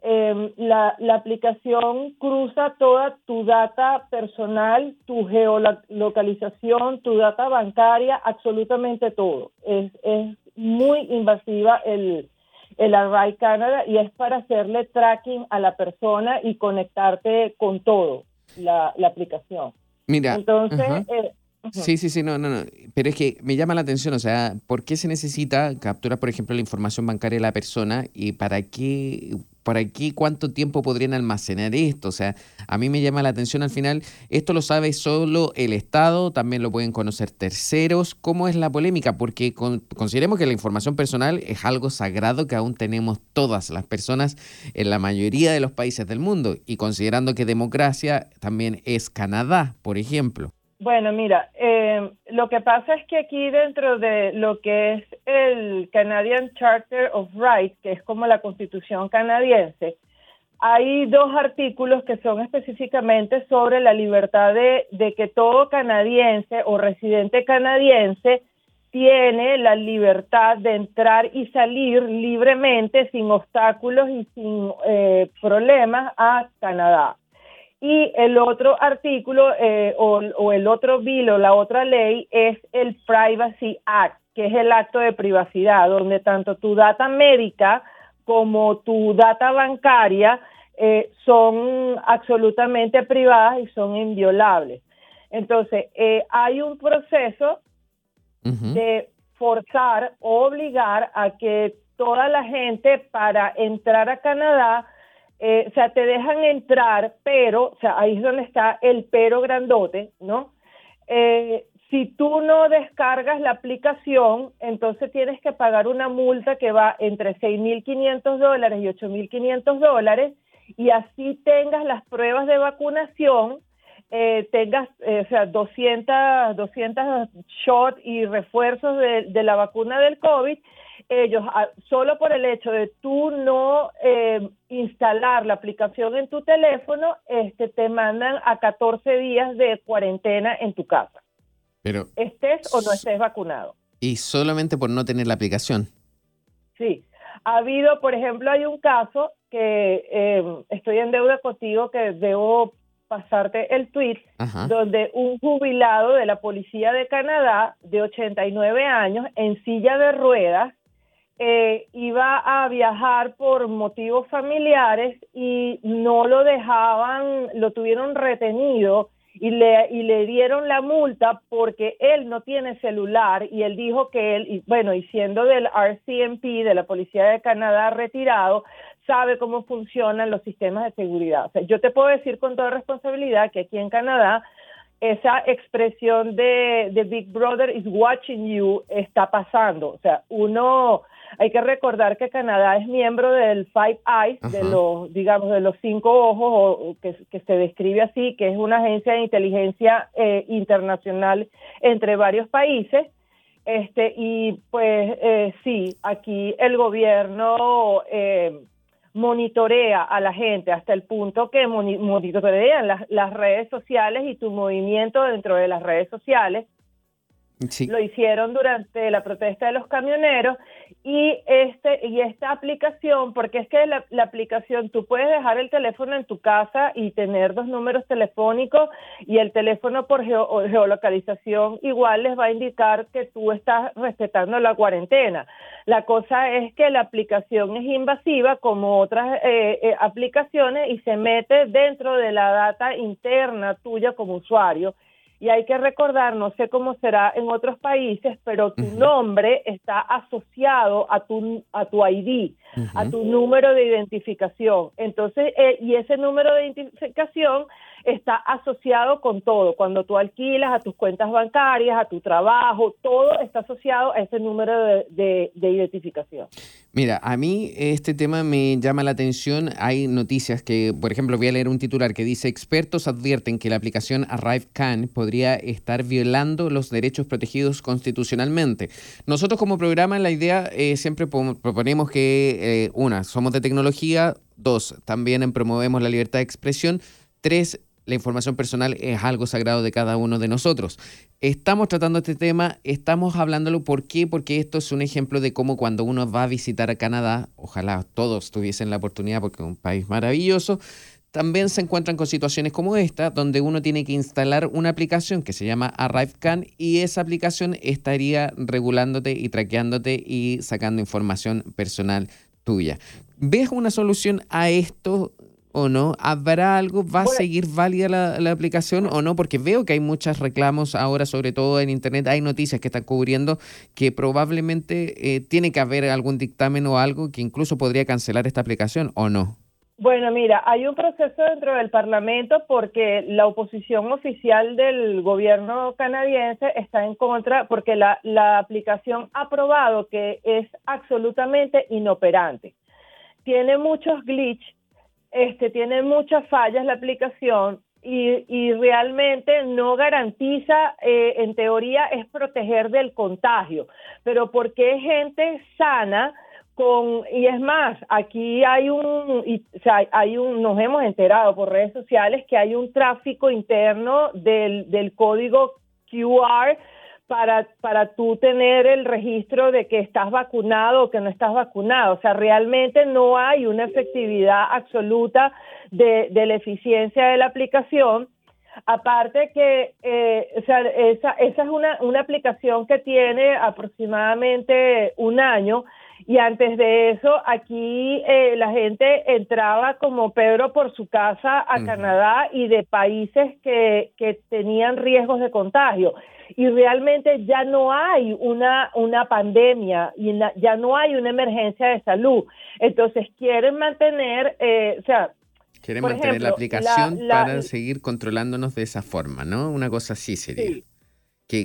Em, la, la, aplicación cruza toda tu data personal, tu geolocalización, tu data bancaria, absolutamente todo. Es, es muy invasiva el, el Array Canada y es para hacerle tracking a la persona y conectarte con todo, la, la aplicación. Mira. Entonces, eh, Sí, sí, sí, no, no, no. Pero es que me llama la atención, o sea, ¿por qué se necesita capturar, por ejemplo, la información bancaria de la persona y para qué, para qué, cuánto tiempo podrían almacenar esto? O sea, a mí me llama la atención al final, esto lo sabe solo el Estado, también lo pueden conocer terceros. ¿Cómo es la polémica? Porque consideremos que la información personal es algo sagrado que aún tenemos todas las personas en la mayoría de los países del mundo y considerando que democracia también es Canadá, por ejemplo. Bueno, mira, eh, lo que pasa es que aquí dentro de lo que es el Canadian Charter of Rights, que es como la constitución canadiense, hay dos artículos que son específicamente sobre la libertad de, de que todo canadiense o residente canadiense tiene la libertad de entrar y salir libremente, sin obstáculos y sin eh, problemas a Canadá. Y el otro artículo eh, o, el otro bill o la otra ley es el Privacy Act, que es el acto de privacidad, donde tanto tu data médica como tu data bancaria eh, son absolutamente privadas y son inviolables. Entonces, eh, hay un proceso de forzar o obligar a que toda la gente para entrar a Canadá eh, o sea, te dejan entrar, pero, o sea, ahí es donde está el pero grandote, ¿no? Eh, si tú no descargas la aplicación, entonces tienes que pagar una multa que va entre 6.500 dólares y 8.500 dólares y así tengas las pruebas de vacunación, eh, tengas, o sea, 200, 200 shots y refuerzos de la vacuna del COVID ellos, solo por el hecho de tú no eh, instalar la aplicación en tu teléfono, este, te mandan a 14 días de cuarentena en tu casa. Pero, estés o no estés vacunado. Y solamente por no tener la aplicación. Sí. Ha habido, por ejemplo, hay un caso que eh, estoy en deuda contigo que debo pasarte el tweet, donde un jubilado de la Policía de Canadá de 89 años en silla de ruedas eh, iba a viajar por motivos familiares y no lo dejaban, lo tuvieron retenido y le, y le dieron la multa porque él no tiene celular y él dijo que él, y bueno, y siendo del RCMP, de la Policía de Canadá retirado, sabe cómo funcionan los sistemas de seguridad. O sea, yo te puedo decir con toda responsabilidad que aquí en Canadá esa expresión de, de Big Brother is watching you está pasando. O sea, uno hay que recordar que Canadá es miembro del Five Eyes, de los, digamos, de los cinco ojos, o, que, se describe así, que es una agencia de inteligencia eh, internacional entre varios países. Este, y pues eh, sí, aquí el gobierno eh, monitorea a la gente hasta el punto que monitorean las, las redes sociales y tu movimiento dentro de las redes sociales Lo hicieron durante la protesta de los camioneros y este y esta aplicación, porque es que la, aplicación tú puedes dejar el teléfono en tu casa y tener dos números telefónicos y el teléfono por geolocalización igual les va a indicar que tú estás respetando la cuarentena. La cosa es que la aplicación es invasiva como otras eh, eh, aplicaciones y se mete dentro de la data interna tuya como usuario y hay que recordar, no sé cómo será en otros países, pero tu nombre está asociado a tu, a tu ID, a tu número de identificación. Entonces, eh, y ese número de identificación está asociado con todo. Cuando tú alquilas a tus cuentas bancarias, a tu trabajo, todo está asociado a ese número de, identificación. Mira, a mí este tema me llama la atención. Hay noticias que, por ejemplo, voy a leer un titular que dice, expertos advierten que la aplicación ArriveCan podría estar violando los derechos protegidos constitucionalmente. Nosotros como programa, la idea eh, siempre proponemos que, eh, una, somos de tecnología, dos, también promovemos la libertad de expresión, tres, la información personal es algo sagrado de cada uno de nosotros. Estamos tratando este tema, estamos hablándolo, ¿por qué? Porque esto es un ejemplo de cómo cuando uno va a visitar a Canadá, ojalá todos tuviesen la oportunidad porque es un país maravilloso, también se encuentran con situaciones como esta, donde uno tiene que instalar una aplicación que se llama ArriveCan y esa aplicación estaría regulándote y traqueándote y sacando información personal tuya. ¿Ves una solución a esto? O no? ¿Habrá algo? ¿Va a seguir válida la, aplicación o no? Porque veo que hay muchos reclamos ahora, sobre todo en Internet, hay noticias que están cubriendo que probablemente eh, tiene que haber algún dictamen o algo que incluso podría cancelar esta aplicación o no. Bueno, mira, hay un proceso dentro del Parlamento porque la oposición oficial del gobierno canadiense está en contra porque la, la aplicación ha probado que es absolutamente inoperante. Tiene muchos glitches este, tiene muchas fallas la aplicación y, y realmente no garantiza, eh, en teoría, es proteger del contagio, pero porque gente sana con, y es más, aquí hay un, y, o sea, hay un, nos hemos enterado por redes sociales que hay un tráfico interno del, del código QR para, para tú tener el registro de que estás vacunado o que no estás vacunado. O sea, realmente no hay una efectividad absoluta de, de la eficiencia de la aplicación. Aparte que, eh, o sea, esa, esa es una, una aplicación que tiene aproximadamente un año y antes de eso aquí eh, la gente entraba como Pedro por su casa a Canadá y de países que, que tenían riesgos de contagio y realmente ya no hay una, una pandemia y ya no hay una emergencia de salud. Entonces quieren mantener, eh, o sea, Quieren mantener la aplicación para seguir controlándonos de esa forma, ¿no? Una cosa así sería. Sí.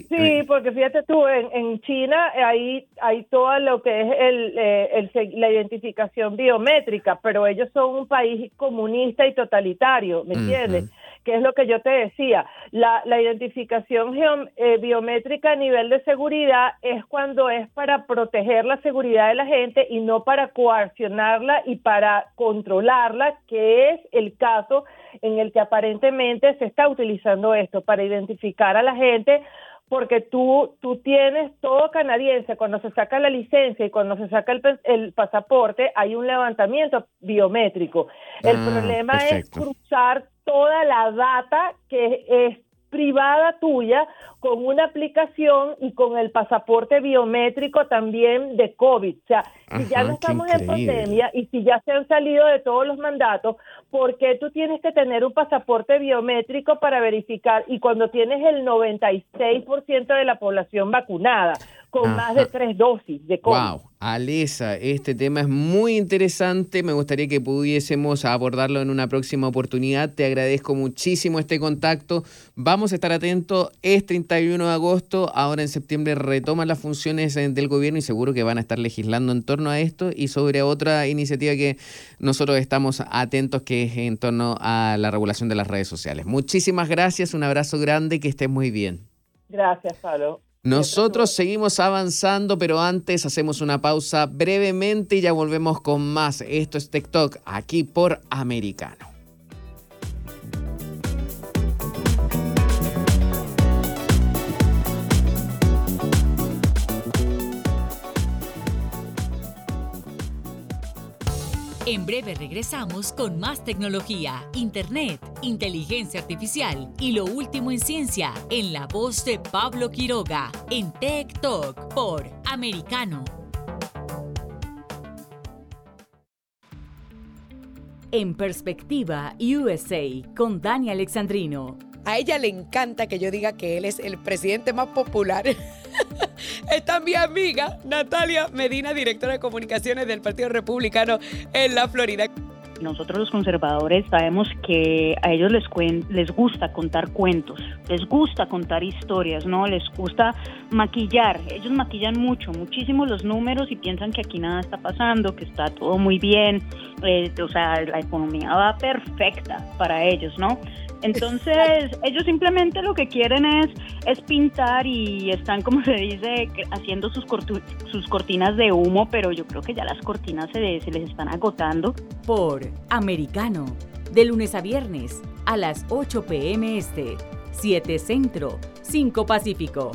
Sí, porque fíjate tú, en, en China hay, hay todo lo que es el, eh, el, la identificación biométrica, pero ellos son un país comunista y totalitario, ¿me entiendes? que es lo que yo te decía, la, la identificación eh, biométrica a nivel de seguridad es cuando es para proteger la seguridad de la gente y no para coaccionarla y para controlarla, que es el caso en el que aparentemente se está utilizando esto, para identificar a la gente porque tú, tú tienes todo canadiense, cuando se saca la licencia y cuando se saca el, el pasaporte, hay un levantamiento biométrico. El ah, problema es cruzar toda la data que es privada tuya con una aplicación y con el pasaporte biométrico también de COVID. O sea, si ya no estamos en pandemia y si ya se han salido de todos los mandatos, ¿por qué tú tienes que tener un pasaporte biométrico para verificar? Y cuando tienes el 96% de la población vacunada, con más de tres dosis de COVID. Wow, Alesa, este tema es muy interesante. Me gustaría que pudiésemos abordarlo en una próxima oportunidad. Te agradezco muchísimo este contacto. Vamos a estar atentos. Es 31 de agosto. Ahora en septiembre retoman las funciones eh, del gobierno y seguro que van a estar legislando en torno a esto y sobre otra iniciativa que nosotros estamos atentos, que es en torno a la regulación de las redes sociales. Muchísimas gracias. Un abrazo grande. Que estés muy bien. Gracias, Pablo. Nosotros seguimos avanzando, pero antes hacemos una pausa brevemente y ya volvemos con más. Esto es TikTok aquí por Americano. En breve regresamos con más tecnología, internet, inteligencia artificial y lo último en ciencia en la voz de Pablo Quiroga en Tech Talk por Americano. En perspectiva USA con Dani Alexandrino. A ella le encanta que yo diga que él es el presidente más popular. Está mi amiga Natalia Medina, directora de comunicaciones del Partido Republicano en la Florida. Nosotros los conservadores sabemos que a ellos les, les gusta contar cuentos, les gusta contar historias, ¿no? Les gusta maquillar. Ellos maquillan mucho, muchísimo los números y piensan que aquí nada está pasando, que está todo muy bien. Eh, o sea, la economía va perfecta para ellos, ¿no? Entonces, ellos simplemente lo que quieren es, es pintar y están, como se dice, haciendo sus, sus cortinas de humo, pero yo creo que ya las cortinas se, se les están agotando. Por Americano, de lunes a viernes, a las 8 p.m. Este, 7 Centro, 5 Pacífico.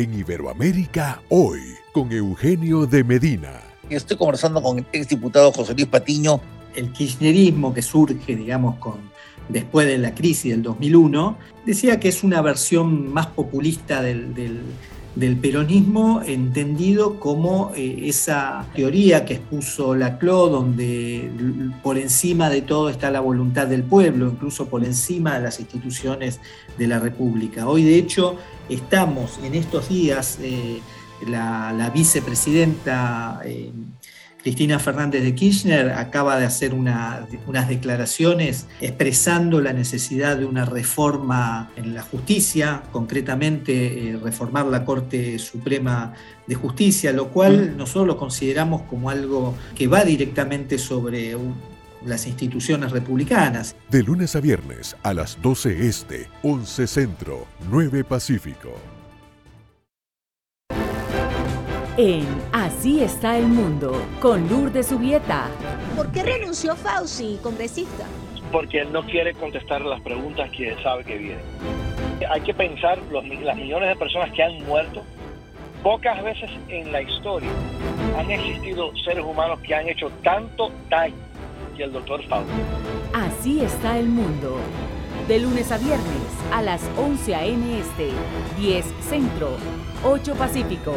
En Iberoamérica, hoy, con Eugenio de Medina. Estoy conversando con el exdiputado José Luis Patiño. El kirchnerismo que surge, digamos, con, después de la crisis del 2001, decía que es una versión más populista del, peronismo, entendido como eh, esa teoría que expuso Laclau, donde por encima de todo está la voluntad del pueblo, incluso por encima de las instituciones de la República. Hoy, de hecho, estamos en estos días... Eh, la, vicepresidenta eh, Cristina Fernández de Kirchner acaba de hacer unas declaraciones expresando la necesidad de una reforma en la justicia, concretamente eh, reformar la Corte Suprema de Justicia, lo cual mm. nosotros lo consideramos como algo que va directamente sobre las instituciones republicanas. De lunes a viernes a las 12 Este, 11 Centro, 9 Pacífico en Así está el mundo con Lourdes Subieta. ¿Por qué renunció Fauci, congresista? Porque él no quiere contestar las preguntas que sabe que vienen. Hay que pensar los, las millones de personas que han muerto. Pocas veces en la historia han existido seres humanos que han hecho tanto daño que el doctor Fauci. Así está el mundo. De lunes a viernes a las 11 a.m. Este, 10 Centro, 8 Pacífico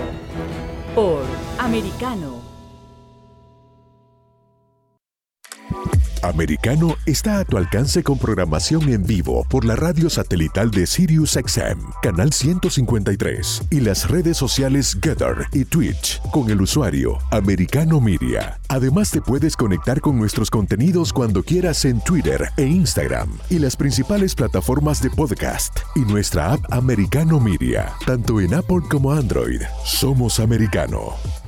por Americano. Americano está a tu alcance con programación en vivo por la radio satelital de SiriusXM, canal 153, y las redes sociales Getter y Twitch con el usuario Americano Media. Además te puedes conectar con nuestros contenidos cuando quieras en Twitter e Instagram y las principales plataformas de podcast y nuestra app Americano Media, tanto en Apple como Android. Somos Americano.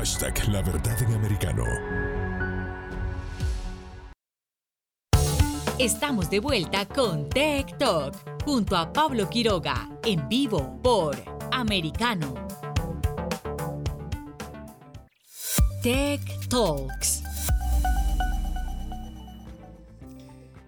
Hashtag La Verdad en Americano. Estamos de vuelta con Tech Talk junto a Pablo Quiroga en vivo por Americano. Tech Talks.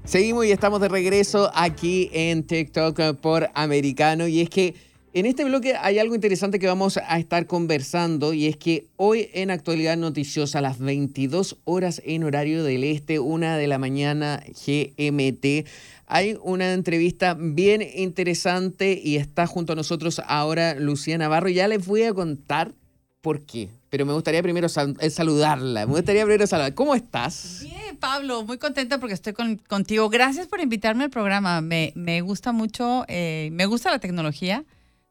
Seguimos y estamos de regreso aquí en TikTok por Americano y es que en este bloque hay algo interesante que vamos a estar conversando y es que hoy en actualidad noticiosa a las 22 horas en horario del este, una de la mañana GMT, hay una entrevista bien interesante y está junto a nosotros ahora Lucía Navarro. Ya les voy a contar por qué, pero me gustaría primero eh, saludarla. Me gustaría primero saludarla. ¿Cómo estás? Bien, Pablo, muy contenta porque estoy contigo. Gracias por invitarme al programa. Me, gusta mucho, eh, me gusta la tecnología.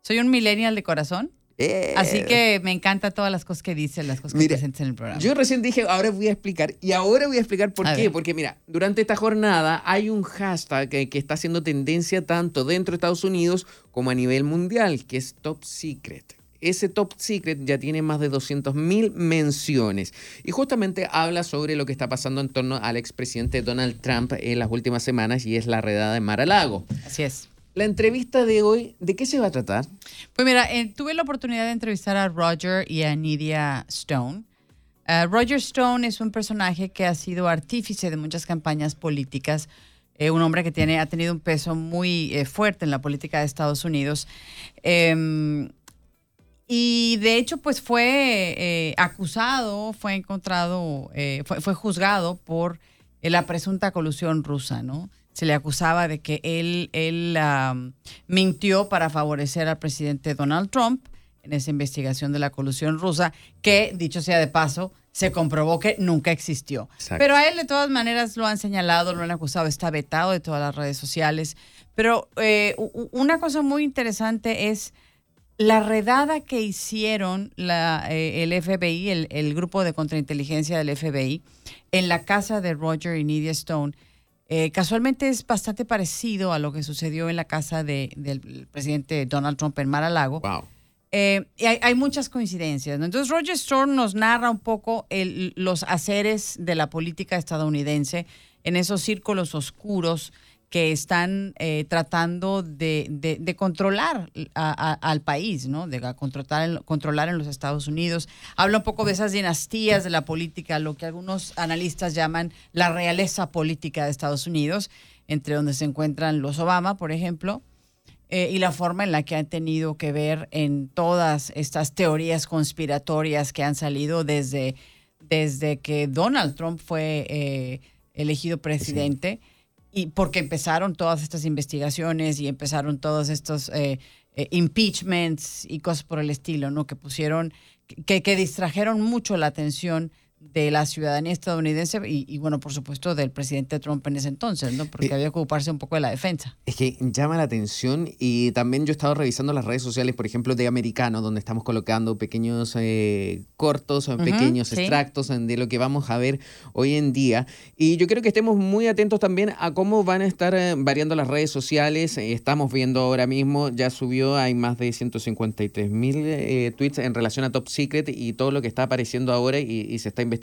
Soy un millennial de corazón. Así Eh. que me encanta todas las cosas que dicen, las cosas que Mira, presentes en el programa. Yo recién dije, ahora voy a explicar, y ahora voy a explicar por A qué. ver. Porque mira, durante esta jornada hay un hashtag que, que está haciendo tendencia tanto dentro de Estados Unidos como a nivel mundial, que es Top Secret. Ese Top Secret ya tiene más de 200.000 menciones y justamente habla sobre lo que está pasando en torno al expresidente Donald Trump en las últimas semanas y es la redada de Mar-a-Lago. Así es. La entrevista de hoy, ¿de qué se va a tratar? Pues mira, eh, tuve la oportunidad de entrevistar a Roger y a Nidia Stone. Eh, Roger Stone es un personaje que ha sido artífice de muchas campañas políticas eh, un hombre que tiene, ha tenido un peso muy fuerte en la política de Estados Unidos. Em, y de hecho, pues fue acusado, fue encontrado, fue, fue juzgado por la presunta colusión rusa, ¿no? Se le acusaba de que él, él mintió para favorecer al presidente Donald Trump en esa investigación de la colusión rusa, que, dicho sea de paso, se comprobó que nunca existió. Exacto. Pero a él de todas maneras lo han señalado, lo han acusado, está vetado de todas las redes sociales. Pero eh, una cosa muy interesante es la redada que hicieron la, eh, el FBI, el, el grupo de contrainteligencia del FBI, en la casa de Roger y Nidia Stone, eh, casualmente es bastante parecido a lo que sucedió en la casa de- del presidente Donald Trump en Mar-a-Lago. Eh, y hay, hay muchas coincidencias. ¿no? Entonces, Roger Stone nos narra un poco el- los haceres de la política estadounidense en esos círculos oscuros que están eh, tratando de, de- de controlar a- a- al país, ¿no? De controlar, en- controlar en los Estados Unidos. Habla un poco de esas dinastías de la política, lo que algunos analistas llaman la realeza política de Estados Unidos, entre donde se encuentran los Obama, por ejemplo, eh, y la forma en la que han tenido que ver en todas estas teorías conspiratorias que han salido desde, desde que Donald Trump fue eh, elegido presidente y porque empezaron todas estas investigaciones y empezaron todos estos eh, eh, impeachments y cosas por el estilo, ¿no? Que pusieron, que, que distrajeron mucho la atención de la ciudadanía estadounidense y, y, bueno, por supuesto, del presidente Trump en ese entonces, ¿no? Porque había que ocuparse un poco de la defensa. Es que llama la atención y también yo he estado revisando las redes sociales, por ejemplo, de Americano, donde estamos colocando pequeños eh, cortos o Ujú, pequeños sí. extractos de lo que vamos a ver hoy en día. Y yo creo que estemos muy atentos también a cómo van a estar eh, variando las redes sociales. Eh, estamos viendo ahora mismo, ya subió, hay más de 153 mil eh, tweets en relación a Top Secret y todo lo que está apareciendo ahora y, y se está investigando.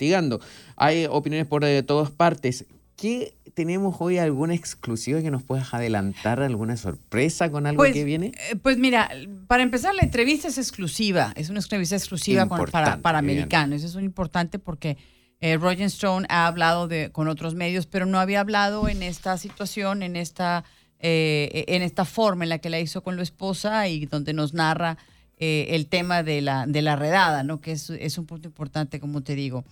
Hay opiniones por eh, todas partes. ¿Qué tenemos hoy? ¿Alguna exclusiva que nos puedas adelantar? ¿Alguna sorpresa con algo Pues, que viene? eh, pues mira, para empezar, la entrevista es exclusiva, es una entrevista exclusiva con- para, para americanos. Eso es importante porque eh, Roger Stone ha hablado de, con otros medios, pero no había hablado en esta situación, en esta, eh, en esta forma en la que la hizo con la esposa y donde nos narra eh, el tema de la, de la redada, ¿no? que es, es un punto importante, como te digo.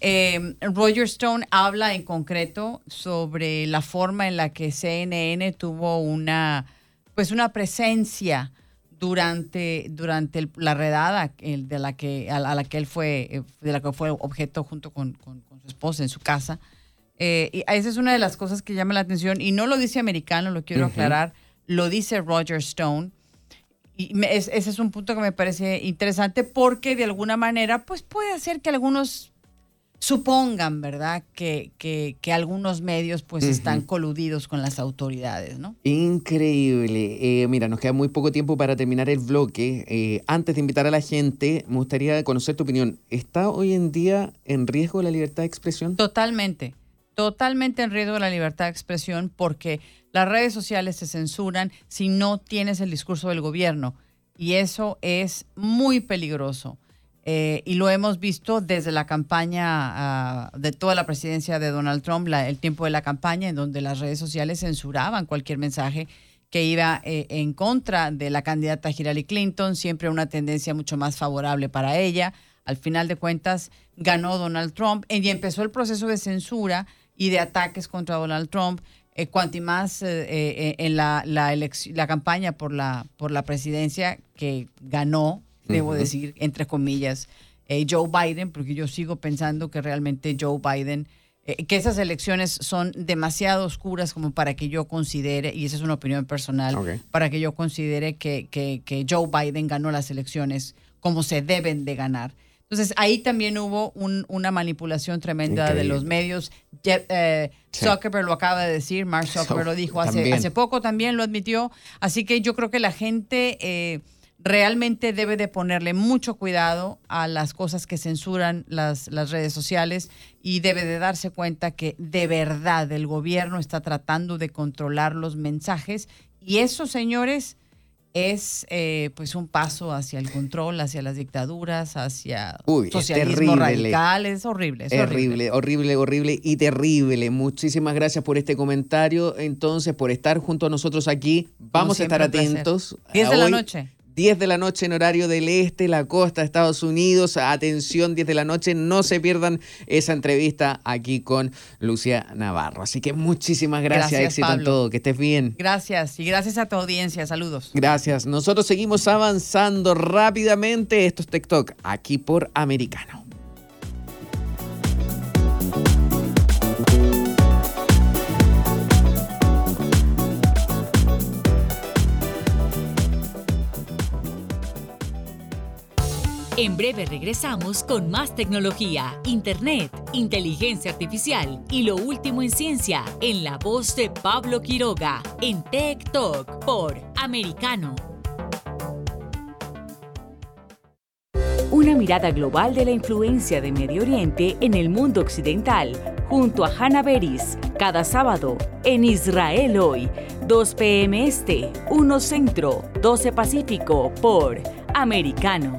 Eh, Roger Stone habla en concreto sobre la forma en la que CNN tuvo una, pues una presencia durante, durante el- la redada el de la que, a, la- a la que él fue, eh, de la que fue objeto junto con, con- con su esposa en su casa. Eh, y esa es una de las cosas que llama la atención. Y no lo dice americano, lo quiero aclarar, lo dice Roger Stone. Y me- es- ese es un punto que me parece interesante porque de alguna manera, pues puede hacer que algunos supongan, ¿verdad? Que, que, que algunos medios pues están coludidos con las autoridades, ¿no? Increíble. Eh, mira, nos queda muy poco tiempo para terminar el bloque. Eh, antes de invitar a la gente, me gustaría conocer tu opinión. ¿Está hoy en día en riesgo la libertad de expresión? Totalmente, totalmente en riesgo la libertad de expresión porque las redes sociales se censuran si no tienes el discurso del gobierno y eso es muy peligroso. Eh, y lo hemos visto desde la campaña ah, de toda la presidencia de Donald Trump, la- el tiempo de la campaña, en donde las redes sociales censuraban cualquier mensaje que iba eh, en contra de la candidata Hillary Clinton, siempre una tendencia mucho más favorable para ella. Al final de cuentas, ganó Donald Trump y empezó el proceso de censura y de ataques contra Donald Trump. Eh, cuanto y más eh, eh, en la, la, la campaña por la, por la presidencia que ganó, debo decir, entre comillas, eh, Joe Biden, porque yo sigo pensando que realmente Joe Biden, eh, que esas elecciones son demasiado oscuras como para que yo considere, y esa es una opinión personal, para que yo considere que, que- que Joe Biden ganó las elecciones como se deben de ganar. Entonces ahí también hubo un- una manipulación tremenda de los medios. Jeff, eh, Sí. Zuckerberg lo acaba de decir, Mark Zuckerberg lo dijo hace, hace poco, también lo admitió. Así que yo creo que la gente eh, realmente debe de ponerle mucho cuidado a las cosas que censuran las, las redes sociales y debe de darse cuenta que de verdad el gobierno está tratando de controlar los mensajes y eso, señores, es eh, pues un paso hacia el control, hacia las dictaduras, hacia Uy, es socialismo terrible. radical. Es horrible. Es horrible, horrible, horrible y terrible. Muchísimas gracias por este comentario. Entonces, por estar junto a nosotros aquí. Vamos a estar atentos. 10 a de la noche. 10 de la noche en horario del este, la costa de Estados Unidos. Atención, 10 de la noche. No se pierdan esa entrevista aquí con Lucia Navarro. Así que muchísimas gracias. Gracias, Éxito en todo. Que estés bien. Gracias. Y gracias a tu audiencia. Saludos. Gracias. Nosotros seguimos avanzando rápidamente. Esto es TikTok, aquí por Americano. En breve regresamos con más tecnología, internet, inteligencia artificial y lo último en ciencia en la voz de Pablo Quiroga en Tech Talk por Americano. Una mirada global de la influencia de Medio Oriente en el mundo occidental, junto a Hannah Beris, cada sábado en Israel hoy, 2 p.m. Este, 1 Centro, 12 Pacífico, por Americano.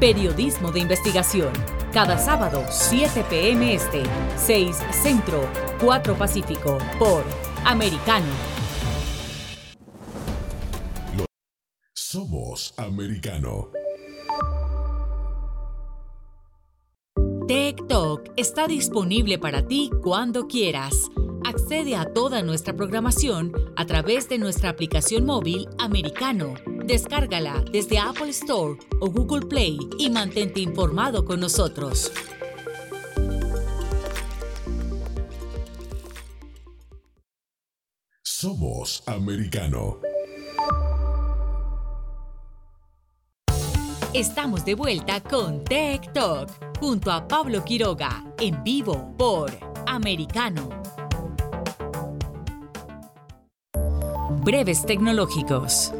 Periodismo de investigación. Cada sábado, 7 p.m. Este, 6 Centro, 4 Pacífico, por Americano. Somos americano. Talk está disponible para ti cuando quieras. Accede a toda nuestra programación a través de nuestra aplicación móvil americano. Descárgala desde Apple Store o Google Play y mantente informado con nosotros. Somos americano. Estamos de vuelta con Tech Talk junto a Pablo Quiroga en vivo por Americano. Breves tecnológicos.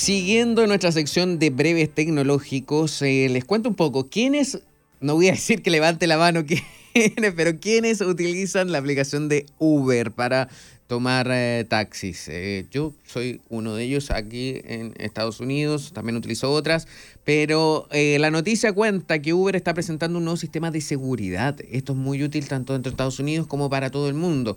Siguiendo nuestra sección de breves tecnológicos, eh, les cuento un poco. ¿Quiénes, no voy a decir que levante la mano quiénes, pero quiénes utilizan la aplicación de Uber para tomar eh, taxis? Eh, yo soy uno de ellos aquí en Estados Unidos, también utilizo otras, pero eh, la noticia cuenta que Uber está presentando un nuevo sistema de seguridad. Esto es muy útil tanto dentro de Estados Unidos como para todo el mundo.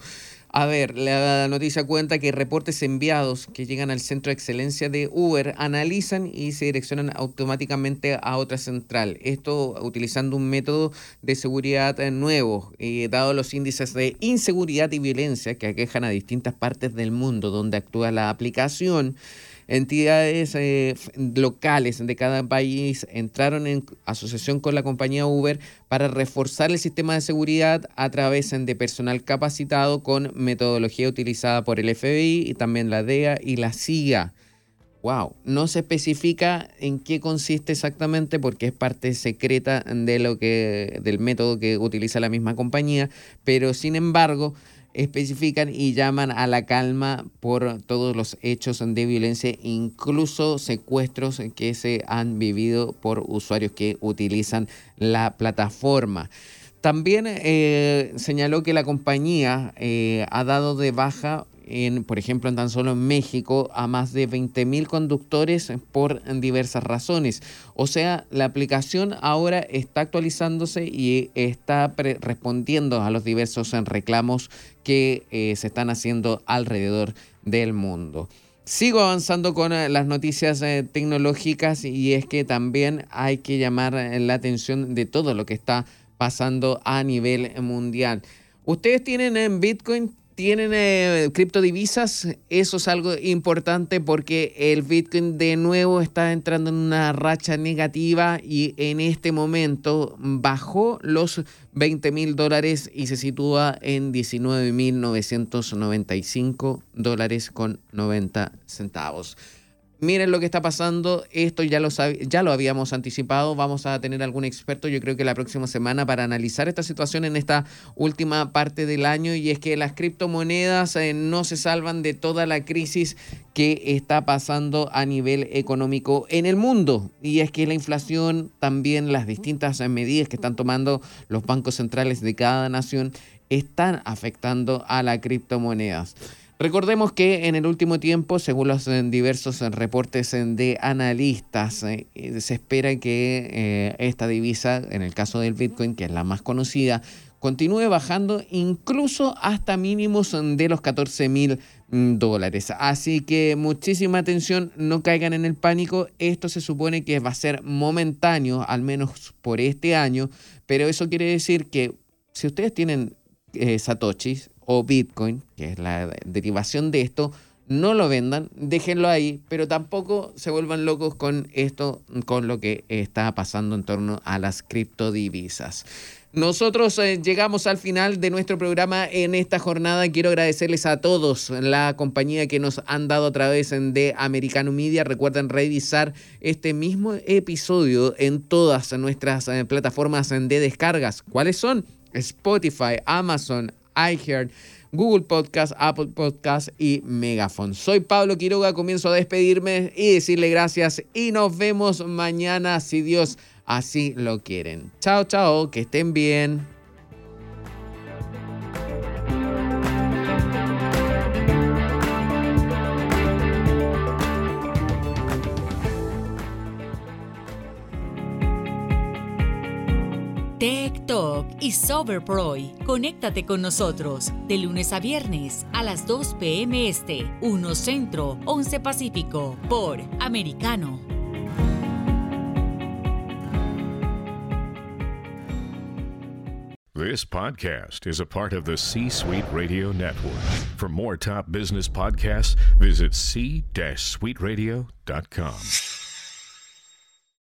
A ver, la noticia cuenta que reportes enviados que llegan al centro de excelencia de Uber analizan y se direccionan automáticamente a otra central. Esto utilizando un método de seguridad eh, nuevo, eh, dado los índices de inseguridad y violencia que aquejan a distintas partes del mundo donde actúa la aplicación. Entidades eh, locales de cada país entraron en asociación con la compañía Uber para reforzar el sistema de seguridad a través de personal capacitado con metodología utilizada por el FBI y también la DEA y la CIA. Wow, no se especifica en qué consiste exactamente porque es parte secreta de lo que del método que utiliza la misma compañía, pero sin embargo, especifican y llaman a la calma por todos los hechos de violencia, incluso secuestros que se han vivido por usuarios que utilizan la plataforma. También eh, señaló que la compañía eh, ha dado de baja, en, por ejemplo, en tan solo México, a más de 20.000 conductores por diversas razones. O sea, la aplicación ahora está actualizándose y está respondiendo a los diversos reclamos que eh, se están haciendo alrededor del mundo. Sigo avanzando con eh, las noticias eh, tecnológicas y es que también hay que llamar la atención de todo lo que está pasando a nivel mundial. Ustedes tienen en Bitcoin, tienen eh, criptodivisas, eso es algo importante porque el Bitcoin de nuevo está entrando en una racha negativa y en este momento bajó los 20 mil dólares y se sitúa en 19.995 dólares con 90 centavos. Miren lo que está pasando, esto ya lo, ya lo habíamos anticipado, vamos a tener algún experto yo creo que la próxima semana para analizar esta situación en esta última parte del año y es que las criptomonedas eh, no se salvan de toda la crisis que está pasando a nivel económico en el mundo y es que la inflación, también las distintas medidas que están tomando los bancos centrales de cada nación están afectando a las criptomonedas. Recordemos que en el último tiempo, según los eh, diversos eh, reportes eh, de analistas, se espera que esta divisa, en el caso del Bitcoin, que es la más conocida, continúe bajando incluso hasta mínimos de los 14 mil mm, dólares. Así que muchísima atención, no caigan en el pánico. Esto se supone que va a ser momentáneo, al menos por este año, pero eso quiere decir que si ustedes tienen satoshis, o Bitcoin, que es la derivación de esto, no lo vendan, déjenlo ahí, pero tampoco se vuelvan locos con esto, con lo que está pasando en torno a las criptodivisas. Nosotros eh, llegamos al final de nuestro programa en esta jornada. Quiero agradecerles a todos la compañía que nos han dado a través de Americano Media. Recuerden revisar este mismo episodio en todas nuestras eh, plataformas de descargas. ¿Cuáles son? Spotify, Amazon, iHeart, Google Podcast, Apple Podcast y Megafon. Soy Pablo Quiroga, comienzo a despedirme y decirle gracias y nos vemos mañana si Dios así lo quieren. Chao, chao, que estén bien. Tech Talk y Soberproy. Conéctate con nosotros de lunes a viernes a las 2 p.m. Este, 1 Centro, 11 Pacífico, por Americano. This podcast is a part of the C Suite Radio Network. For more top business podcasts, visit c-suiteradio.com.